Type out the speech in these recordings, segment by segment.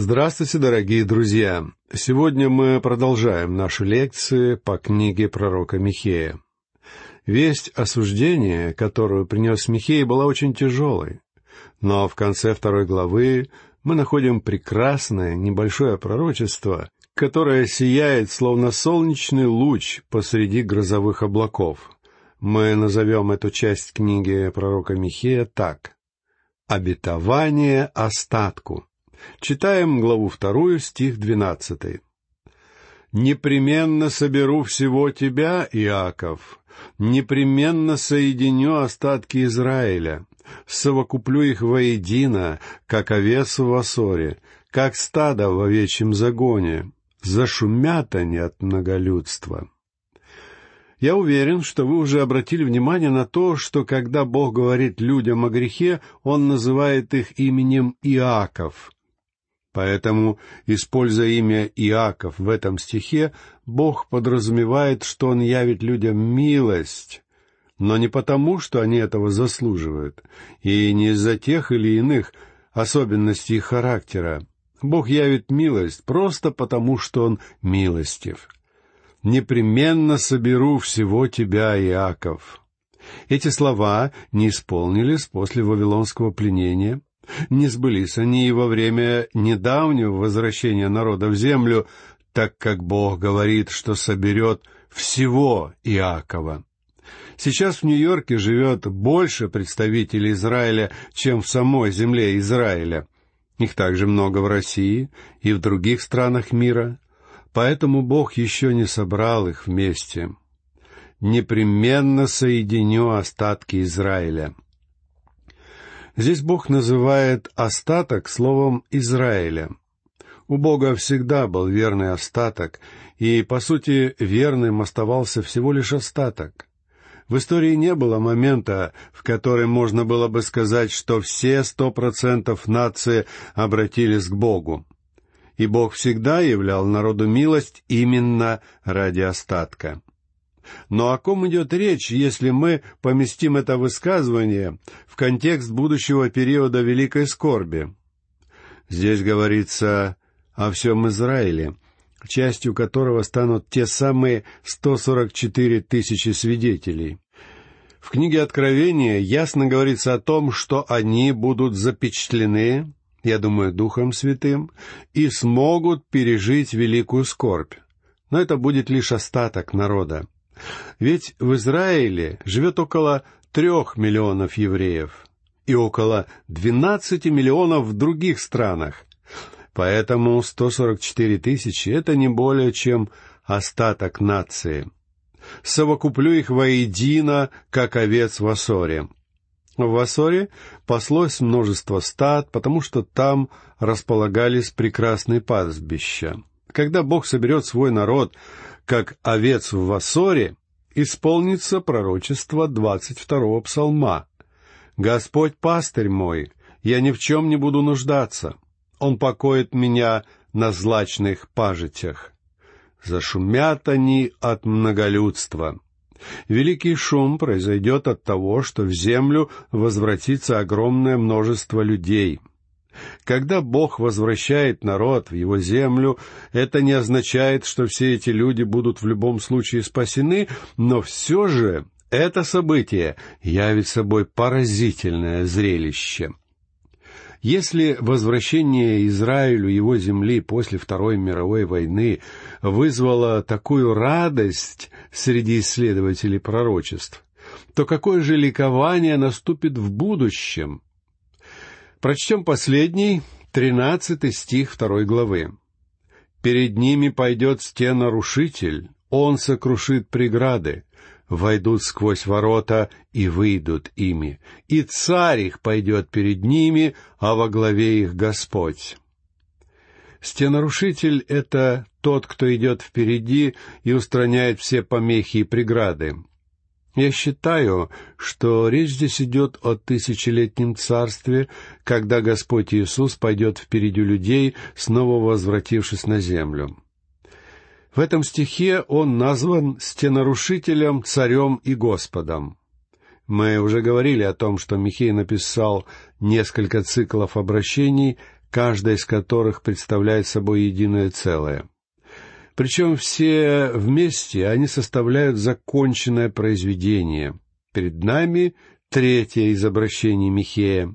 Здравствуйте, дорогие друзья! Сегодня мы продолжаем наши лекции по книге пророка Михея. Весть осуждения, которую принес Михей, была очень тяжелой. Но в конце второй главы мы находим прекрасное небольшое пророчество, которое сияет, словно солнечный луч посреди грозовых облаков. Мы назовем эту часть книги пророка Михея так. «Обетование остатку». Читаем главу вторую, стих двенадцатый. «Непременно соберу всего тебя, Иаков, непременно соединю остатки Израиля, совокуплю их воедино, как овец в осоре, как стадо в овечьем загоне, зашумят они от многолюдства». Я уверен, что вы уже обратили внимание на то, что когда Бог говорит людям о грехе, Он называет их именем Иаков, Поэтому, используя имя Иаков в этом стихе, Бог подразумевает, что Он явит людям милость, но не потому, что они этого заслуживают, и не из-за тех или иных особенностей характера. Бог явит милость просто потому, что Он милостив. «Непременно соберу всего тебя, Иаков». Эти слова не исполнились после Вавилонского пленения — не сбылись они и во время недавнего возвращения народа в землю, так как Бог говорит, что соберет всего Иакова. Сейчас в Нью-Йорке живет больше представителей Израиля, чем в самой земле Израиля. Их также много в России и в других странах мира, поэтому Бог еще не собрал их вместе. «Непременно соединю остатки Израиля». Здесь Бог называет остаток словом Израиля. У Бога всегда был верный остаток, и, по сути, верным оставался всего лишь остаток. В истории не было момента, в который можно было бы сказать, что все сто процентов нации обратились к Богу. И Бог всегда являл народу милость именно ради остатка. Но о ком идет речь, если мы поместим это высказывание в контекст будущего периода Великой Скорби? Здесь говорится о всем Израиле, частью которого станут те самые 144 тысячи свидетелей. В книге Откровения ясно говорится о том, что они будут запечатлены, я думаю, Духом Святым, и смогут пережить великую скорбь. Но это будет лишь остаток народа. Ведь в Израиле живет около трех миллионов евреев и около двенадцати миллионов в других странах. Поэтому 144 тысячи — это не более чем остаток нации. Совокуплю их воедино, как овец в Ассоре. В Ассоре паслось множество стад, потому что там располагались прекрасные пастбища. Когда Бог соберет свой народ, как овец в Вассоре, исполнится пророчество двадцать второго псалма. «Господь пастырь мой, я ни в чем не буду нуждаться. Он покоит меня на злачных пажитях. Зашумят они от многолюдства». Великий шум произойдет от того, что в землю возвратится огромное множество людей. Когда Бог возвращает народ в его землю, это не означает, что все эти люди будут в любом случае спасены, но все же это событие явит собой поразительное зрелище. Если возвращение Израилю его земли после Второй мировой войны вызвало такую радость среди исследователей пророчеств, то какое же ликование наступит в будущем, Прочтем последний, тринадцатый стих второй главы. «Перед ними пойдет стенарушитель, он сокрушит преграды, войдут сквозь ворота и выйдут ими, и царь их пойдет перед ними, а во главе их Господь». Стенарушитель — это тот, кто идет впереди и устраняет все помехи и преграды. Я считаю, что речь здесь идет о тысячелетнем царстве, когда Господь Иисус пойдет впереди людей, снова возвратившись на землю. В этом стихе он назван стенарушителем, царем и Господом. Мы уже говорили о том, что Михей написал несколько циклов обращений каждая из которых представляет собой единое целое. Причем все вместе они составляют законченное произведение. Перед нами третье из обращений Михея.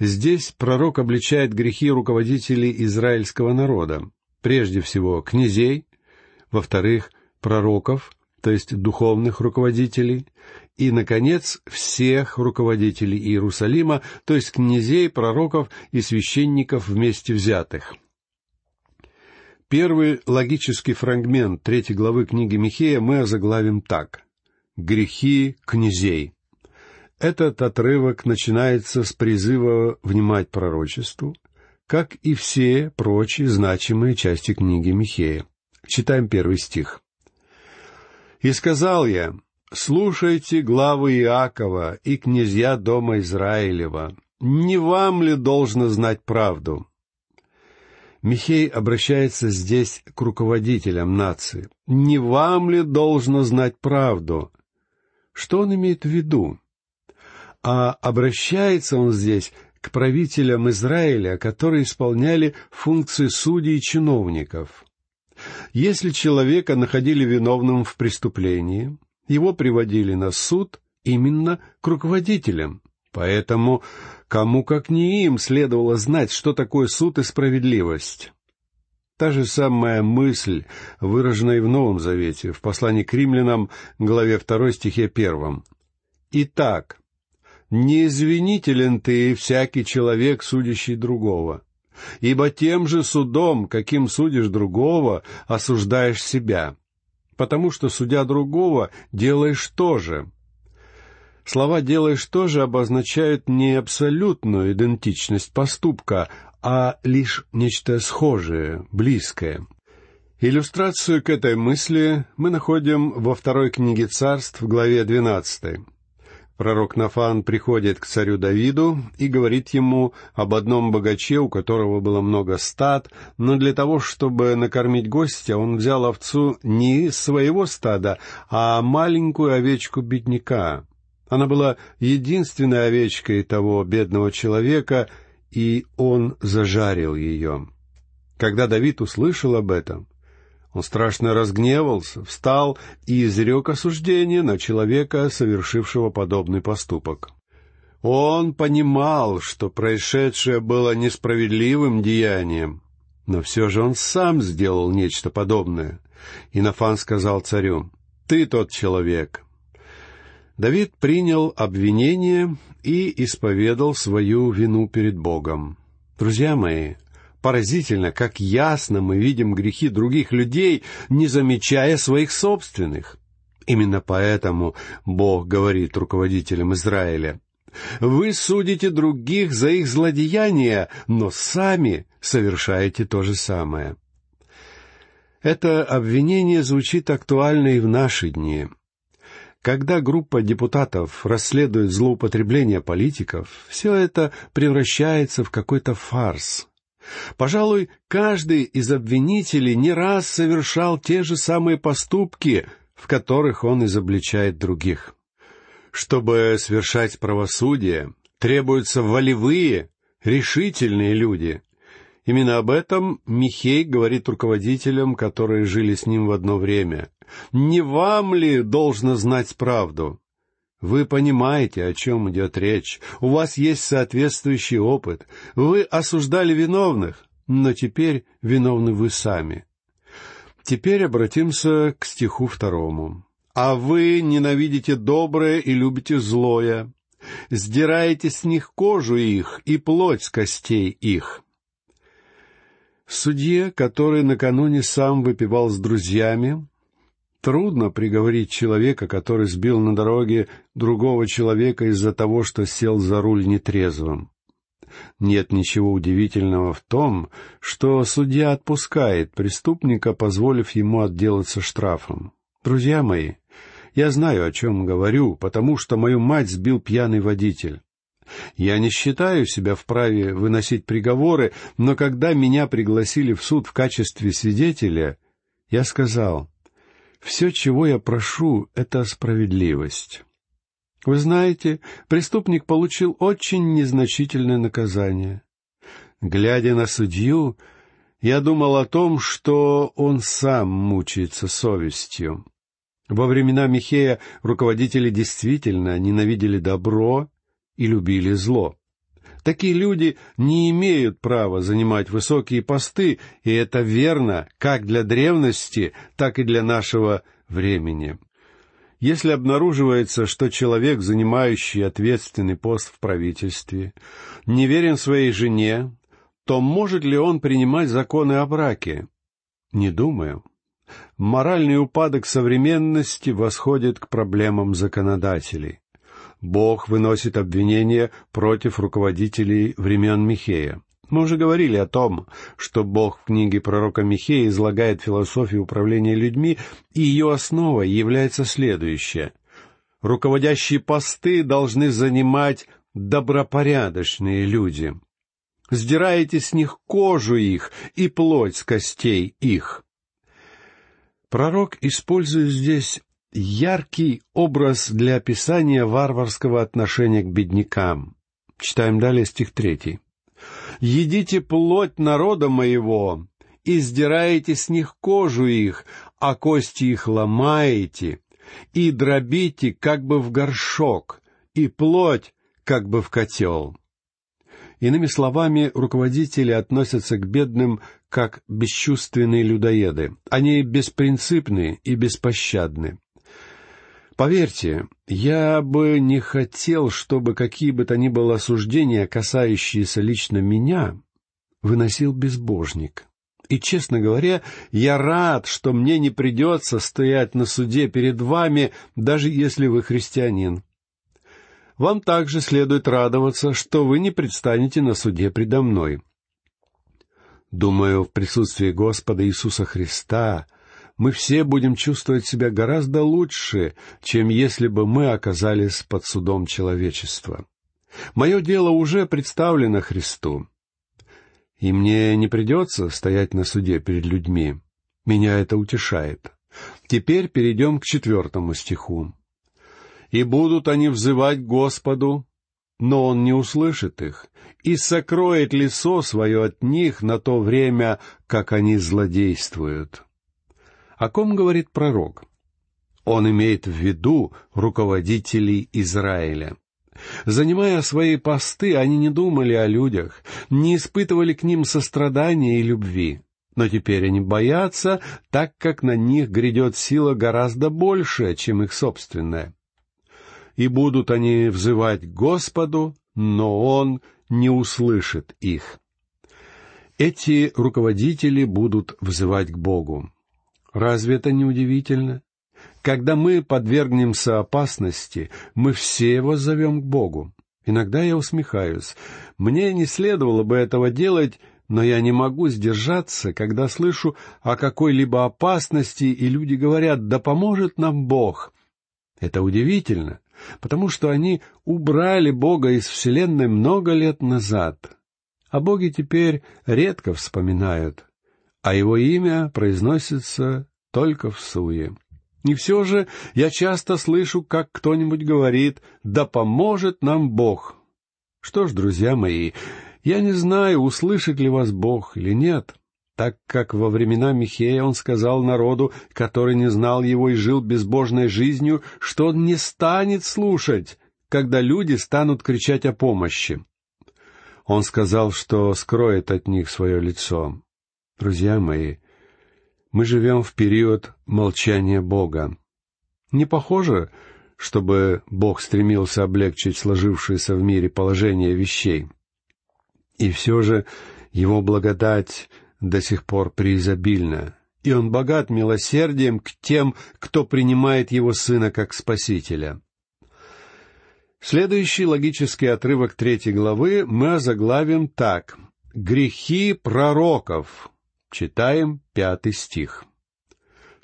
Здесь пророк обличает грехи руководителей израильского народа. Прежде всего, князей, во-вторых, пророков, то есть духовных руководителей, и, наконец, всех руководителей Иерусалима, то есть князей, пророков и священников вместе взятых. Первый логический фрагмент третьей главы книги Михея мы озаглавим так «Грехи князей». Этот отрывок начинается с призыва внимать пророчеству, как и все прочие значимые части книги Михея. Читаем первый стих. «И сказал я, слушайте главы Иакова и князья дома Израилева, не вам ли должно знать правду?» Михей обращается здесь к руководителям нации. «Не вам ли должно знать правду?» Что он имеет в виду? А обращается он здесь к правителям Израиля, которые исполняли функции судей и чиновников. Если человека находили виновным в преступлении, его приводили на суд именно к руководителям. Поэтому кому как не им следовало знать, что такое суд и справедливость. Та же самая мысль, выраженная в Новом Завете, в послании к римлянам, главе 2 стихе 1. «Итак, не извинителен ты всякий человек, судящий другого, ибо тем же судом, каким судишь другого, осуждаешь себя, потому что, судя другого, делаешь то же». Слова «делаешь то же» обозначают не абсолютную идентичность поступка, а лишь нечто схожее, близкое. Иллюстрацию к этой мысли мы находим во второй книге царств, в главе двенадцатой. Пророк Нафан приходит к царю Давиду и говорит ему об одном богаче, у которого было много стад, но для того, чтобы накормить гостя, он взял овцу не из своего стада, а маленькую овечку бедняка. Она была единственной овечкой того бедного человека, и он зажарил ее. Когда Давид услышал об этом, он страшно разгневался, встал и изрек осуждение на человека, совершившего подобный поступок. Он понимал, что происшедшее было несправедливым деянием, но все же он сам сделал нечто подобное. И Нафан сказал царю, «Ты тот человек». Давид принял обвинение и исповедал свою вину перед Богом. Друзья мои, Поразительно, как ясно мы видим грехи других людей, не замечая своих собственных. Именно поэтому Бог говорит руководителям Израиля, «Вы судите других за их злодеяния, но сами совершаете то же самое». Это обвинение звучит актуально и в наши дни. Когда группа депутатов расследует злоупотребление политиков, все это превращается в какой-то фарс. Пожалуй, каждый из обвинителей не раз совершал те же самые поступки, в которых он изобличает других. Чтобы совершать правосудие, требуются волевые, решительные люди. Именно об этом Михей говорит руководителям, которые жили с ним в одно время. «Не вам ли должно знать правду? Вы понимаете, о чем идет речь. У вас есть соответствующий опыт. Вы осуждали виновных, но теперь виновны вы сами. Теперь обратимся к стиху второму. «А вы ненавидите доброе и любите злое, сдираете с них кожу их и плоть с костей их». Судье, который накануне сам выпивал с друзьями, Трудно приговорить человека, который сбил на дороге другого человека из-за того, что сел за руль нетрезвым. Нет ничего удивительного в том, что судья отпускает преступника, позволив ему отделаться штрафом. Друзья мои, я знаю, о чем говорю, потому что мою мать сбил пьяный водитель. Я не считаю себя вправе выносить приговоры, но когда меня пригласили в суд в качестве свидетеля, я сказал, все, чего я прошу, — это справедливость. Вы знаете, преступник получил очень незначительное наказание. Глядя на судью, я думал о том, что он сам мучается совестью. Во времена Михея руководители действительно ненавидели добро и любили зло. Такие люди не имеют права занимать высокие посты, и это верно как для древности, так и для нашего времени. Если обнаруживается, что человек, занимающий ответственный пост в правительстве, не верен своей жене, то может ли он принимать законы о браке? Не думаю. Моральный упадок современности восходит к проблемам законодателей. Бог выносит обвинения против руководителей времен Михея. Мы уже говорили о том, что Бог в книге пророка Михея излагает философию управления людьми, и ее основой является следующее. Руководящие посты должны занимать добропорядочные люди — сдираете с них кожу их и плоть с костей их. Пророк использует здесь яркий образ для описания варварского отношения к беднякам. Читаем далее стих третий. «Едите плоть народа моего, и сдираете с них кожу их, а кости их ломаете, и дробите как бы в горшок, и плоть как бы в котел». Иными словами, руководители относятся к бедным как бесчувственные людоеды. Они беспринципны и беспощадны. Поверьте, я бы не хотел, чтобы какие бы то ни было осуждения, касающиеся лично меня, выносил безбожник. И, честно говоря, я рад, что мне не придется стоять на суде перед вами, даже если вы христианин вам также следует радоваться, что вы не предстанете на суде предо мной. Думаю, в присутствии Господа Иисуса Христа мы все будем чувствовать себя гораздо лучше, чем если бы мы оказались под судом человечества. Мое дело уже представлено Христу. И мне не придется стоять на суде перед людьми. Меня это утешает. Теперь перейдем к четвертому стиху и будут они взывать Господу, но Он не услышит их, и сокроет лицо свое от них на то время, как они злодействуют. О ком говорит пророк? Он имеет в виду руководителей Израиля. Занимая свои посты, они не думали о людях, не испытывали к ним сострадания и любви. Но теперь они боятся, так как на них грядет сила гораздо большая, чем их собственная и будут они взывать Господу, но Он не услышит их. Эти руководители будут взывать к Богу. Разве это не удивительно? Когда мы подвергнемся опасности, мы все его зовем к Богу. Иногда я усмехаюсь. Мне не следовало бы этого делать, но я не могу сдержаться, когда слышу о какой-либо опасности, и люди говорят, да поможет нам Бог. Это удивительно потому что они убрали Бога из Вселенной много лет назад. О Боге теперь редко вспоминают, а Его имя произносится только в суе. И все же я часто слышу, как кто-нибудь говорит «Да поможет нам Бог». Что ж, друзья мои, я не знаю, услышит ли вас Бог или нет так как во времена Михея он сказал народу, который не знал его и жил безбожной жизнью, что он не станет слушать, когда люди станут кричать о помощи. Он сказал, что скроет от них свое лицо. Друзья мои, мы живем в период молчания Бога. Не похоже, чтобы Бог стремился облегчить сложившееся в мире положение вещей. И все же Его благодать до сих пор преизобильно, и он богат милосердием к тем, кто принимает его сына как спасителя. Следующий логический отрывок третьей главы мы озаглавим так. «Грехи пророков». Читаем пятый стих.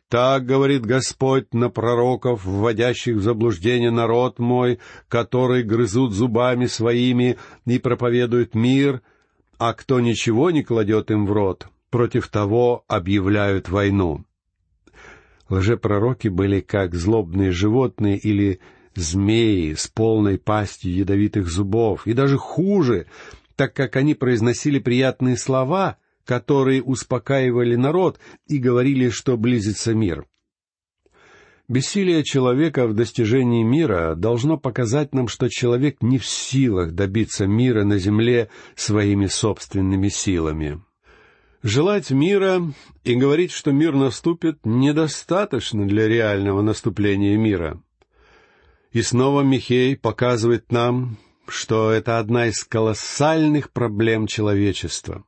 «Так говорит Господь на пророков, вводящих в заблуждение народ мой, который грызут зубами своими и проповедуют мир, а кто ничего не кладет им в рот, против того объявляют войну. Лжепророки были как злобные животные или змеи с полной пастью ядовитых зубов, и даже хуже, так как они произносили приятные слова, которые успокаивали народ и говорили, что близится мир. Бессилие человека в достижении мира должно показать нам, что человек не в силах добиться мира на земле своими собственными силами. Желать мира и говорить, что мир наступит, недостаточно для реального наступления мира. И снова Михей показывает нам, что это одна из колоссальных проблем человечества.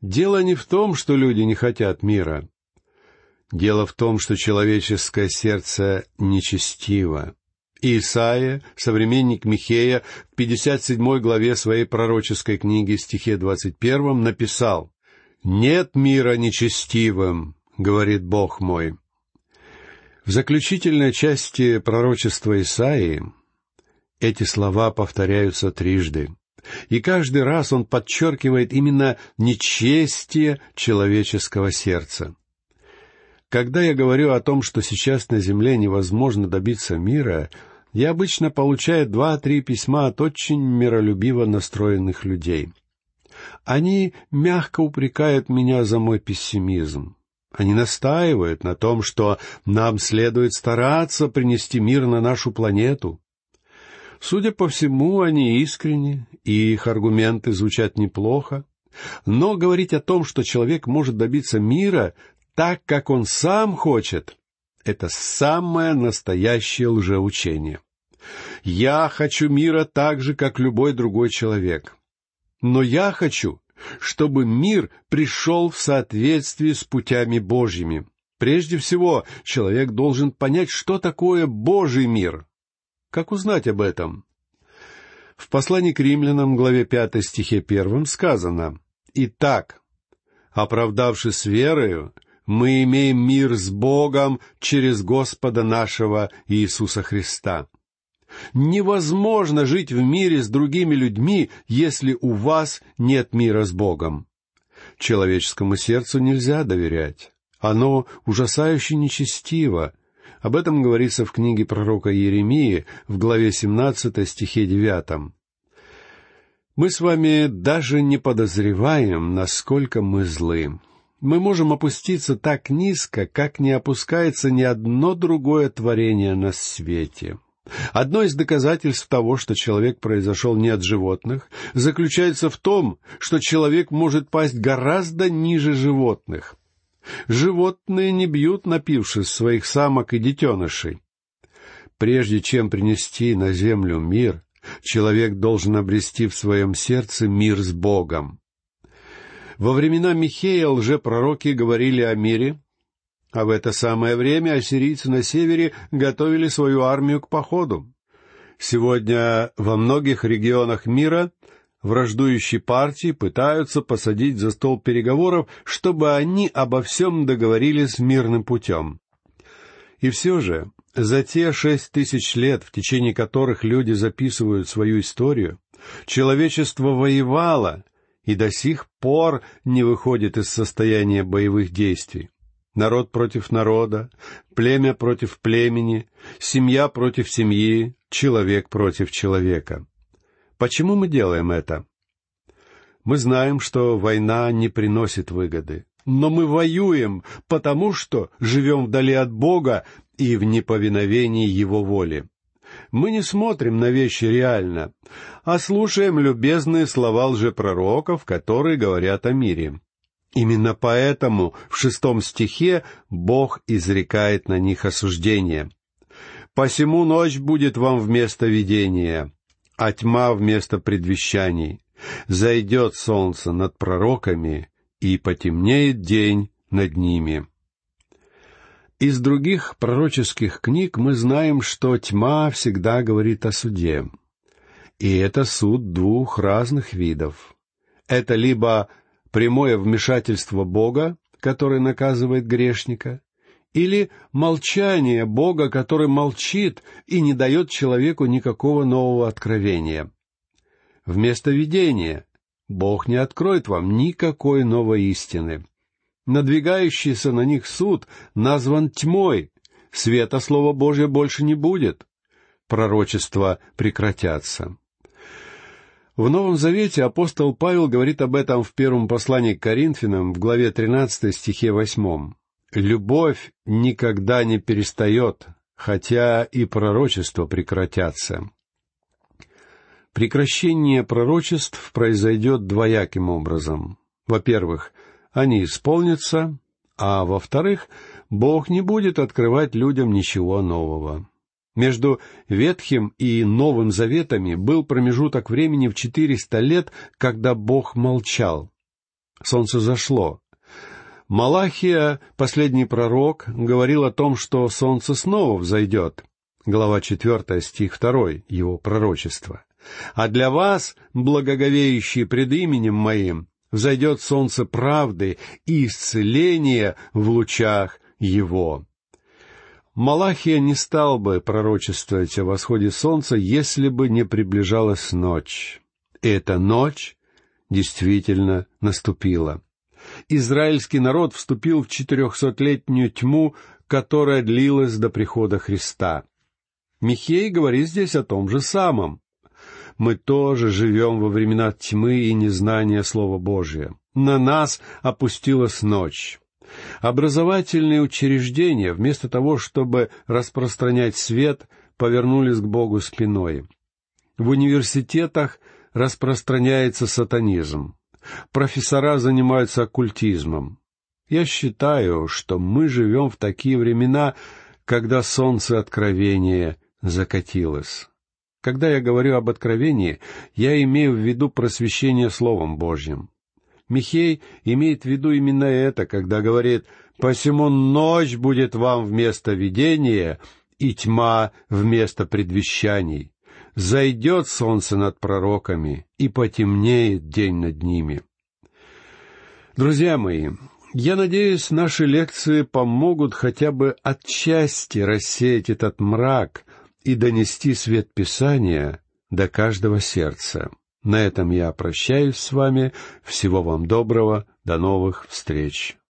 Дело не в том, что люди не хотят мира. Дело в том, что человеческое сердце нечестиво. Исаия, современник Михея, в 57 главе своей пророческой книги, стихе 21, написал «Нет мира нечестивым, — говорит Бог мой». В заключительной части пророчества Исаии эти слова повторяются трижды. И каждый раз он подчеркивает именно нечестие человеческого сердца. Когда я говорю о том, что сейчас на Земле невозможно добиться мира, я обычно получаю два-три письма от очень миролюбиво настроенных людей. Они мягко упрекают меня за мой пессимизм. Они настаивают на том, что нам следует стараться принести мир на нашу планету. Судя по всему, они искренни, и их аргументы звучат неплохо. Но говорить о том, что человек может добиться мира так, как он сам хочет, это самое настоящее лжеучение. Я хочу мира так же, как любой другой человек. Но я хочу, чтобы мир пришел в соответствии с путями Божьими. Прежде всего, человек должен понять, что такое Божий мир. Как узнать об этом? В послании к римлянам, главе 5 стихе 1 сказано «Итак, оправдавшись верою, мы имеем мир с Богом через Господа нашего Иисуса Христа». Невозможно жить в мире с другими людьми, если у вас нет мира с Богом. Человеческому сердцу нельзя доверять. Оно ужасающе нечестиво, об этом говорится в книге пророка Иеремии в главе 17 стихе 9. Мы с вами даже не подозреваем, насколько мы злы. Мы можем опуститься так низко, как не опускается ни одно другое творение на свете. Одно из доказательств того, что человек произошел не от животных, заключается в том, что человек может пасть гораздо ниже животных. Животные не бьют, напившись своих самок и детенышей. Прежде чем принести на землю мир, человек должен обрести в своем сердце мир с Богом. Во времена Михея лжепророки говорили о мире, а в это самое время ассирийцы на севере готовили свою армию к походу. Сегодня во многих регионах мира враждующие партии пытаются посадить за стол переговоров, чтобы они обо всем договорились мирным путем. И все же, за те шесть тысяч лет, в течение которых люди записывают свою историю, человечество воевало и до сих пор не выходит из состояния боевых действий. Народ против народа, племя против племени, семья против семьи, человек против человека — Почему мы делаем это? Мы знаем, что война не приносит выгоды. Но мы воюем, потому что живем вдали от Бога и в неповиновении Его воле. Мы не смотрим на вещи реально, а слушаем любезные слова лжепророков, которые говорят о мире. Именно поэтому в шестом стихе Бог изрекает на них осуждение. «Посему ночь будет вам вместо видения, а тьма вместо предвещаний. Зайдет солнце над пророками, и потемнеет день над ними. Из других пророческих книг мы знаем, что тьма всегда говорит о суде. И это суд двух разных видов. Это либо прямое вмешательство Бога, который наказывает грешника, или молчание Бога, который молчит и не дает человеку никакого нового откровения. Вместо видения Бог не откроет вам никакой новой истины. Надвигающийся на них суд назван тьмой, света Слова Божье больше не будет, пророчества прекратятся. В Новом Завете апостол Павел говорит об этом в первом послании к Коринфянам в главе 13 стихе 8. «Любовь никогда не перестает, хотя и пророчества прекратятся». Прекращение пророчеств произойдет двояким образом. Во-первых, они исполнятся, а во-вторых, Бог не будет открывать людям ничего нового. Между Ветхим и Новым Заветами был промежуток времени в четыреста лет, когда Бог молчал. Солнце зашло. Малахия, последний пророк, говорил о том, что солнце снова взойдет. Глава четвертая, стих второй, его пророчество. А для вас, благоговеющие пред именем моим, взойдет солнце правды и исцеления в лучах его. Малахия не стал бы пророчествовать о восходе солнца, если бы не приближалась ночь. И эта ночь действительно наступила. Израильский народ вступил в четырехсотлетнюю тьму, которая длилась до прихода Христа. Михей говорит здесь о том же самом. Мы тоже живем во времена тьмы и незнания Слова Божия. На нас опустилась ночь. Образовательные учреждения, вместо того, чтобы распространять свет, повернулись к Богу спиной. В университетах распространяется сатанизм. Профессора занимаются оккультизмом. Я считаю, что мы живем в такие времена, когда солнце откровения закатилось. Когда я говорю об откровении, я имею в виду просвещение Словом Божьим. Михей имеет в виду именно это, когда говорит «Посему ночь будет вам вместо видения, и тьма вместо предвещаний. Зайдет солнце над пророками, и потемнеет день над ними». Друзья мои, я надеюсь, наши лекции помогут хотя бы отчасти рассеять этот мрак и донести свет Писания до каждого сердца. На этом я прощаюсь с вами. Всего вам доброго. До новых встреч.